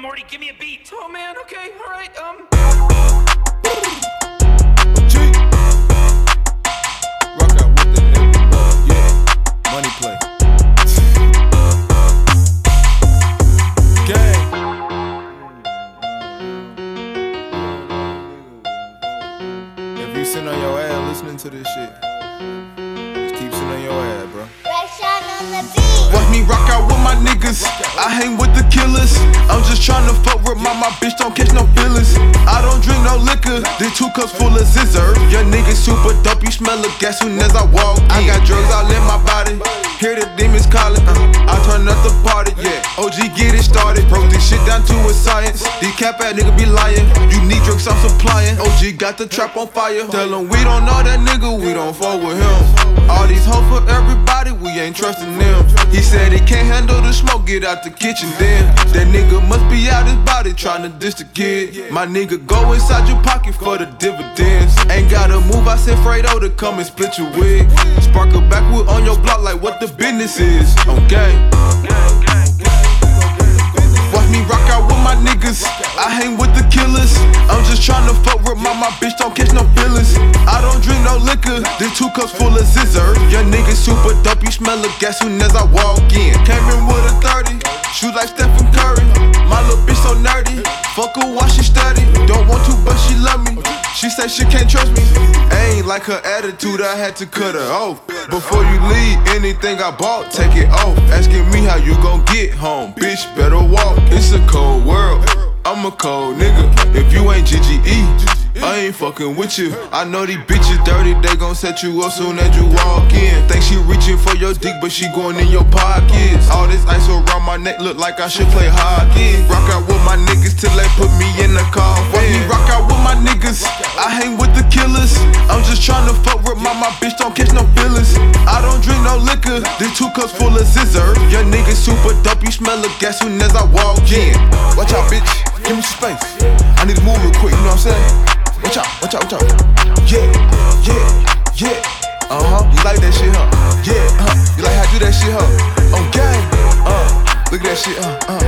Morty, give me a beat. Oh man, okay, alright, um. G. Rock out with the nigga, yeah. Money play. Gang. If you sitting on your ass listening to this shit, just keep sitting on your ass, bro. Watch me rock out with my niggas. I hang with the killers. I'm just trying to fuck with my, my bitch, don't catch no feelings. I don't drink no liquor. They two cups full of scissor. Your niggas super dope, you smell a gas soon as I walk. In. I got drugs all in my body. Hear the demons calling. Uh, I turn up the party, yeah. OG get it started. Broke this shit down to a science. These cap ass nigga be lying. You need drugs, I'm supplying. OG got the trap on fire. Tell we don't know that nigga, we don't fuck with him. All these hoes for everybody, we ain't trusting them. He said he can't handle the smoke, get out the kitchen then. That nigga must be out his body trying to diss the kid. My nigga, go inside your pocket for the dividends. Ain't gotta move, I sent Fredo to come and split your wig. Sparkle backwood on your block like what the business is. Okay. Watch me rock out with my niggas. I hang with the killers. I'm just trying to fuck with my, my bitch, don't catch no liquor. These two cups full of scissor. Your niggas super dope, you smell of gas soon as I walk in. Came in with a 30, shoot like Stephen Curry. My little bitch so nerdy. Fuck her while she study. Don't want to, but she love me. She say she can't trust me. Ain't like her attitude, I had to cut her off. Before you leave, anything I bought, take it off. Asking me how you gon' get home, bitch, better walk. It's a cold world. I'm a cold nigga. If you ain't GGE, ain't fucking with you. I know these bitches dirty, they gon' set you up soon as you walk in. Think she reaching for your dick, but she going in your pockets. All this ice around my neck look like I should play hockey. Rock out with my niggas till they put me in the coffin. Rock out with my niggas. I hang with the killers. I'm just trying to fuck with my, my bitch, don't catch no feelings. I don't drink no liquor. These two cups full of scissor. Your niggas super dope, you smell of gas soon as I walk in. Watch out, bitch. Give me some space. I need to move real quick, you know what I'm saying? Watch out, watch out. Yeah, yeah, yeah. Uh huh. You like that shit, huh? Yeah, huh? You like how I do that shit, huh? On game. Uh, look at that shit, uh, uh.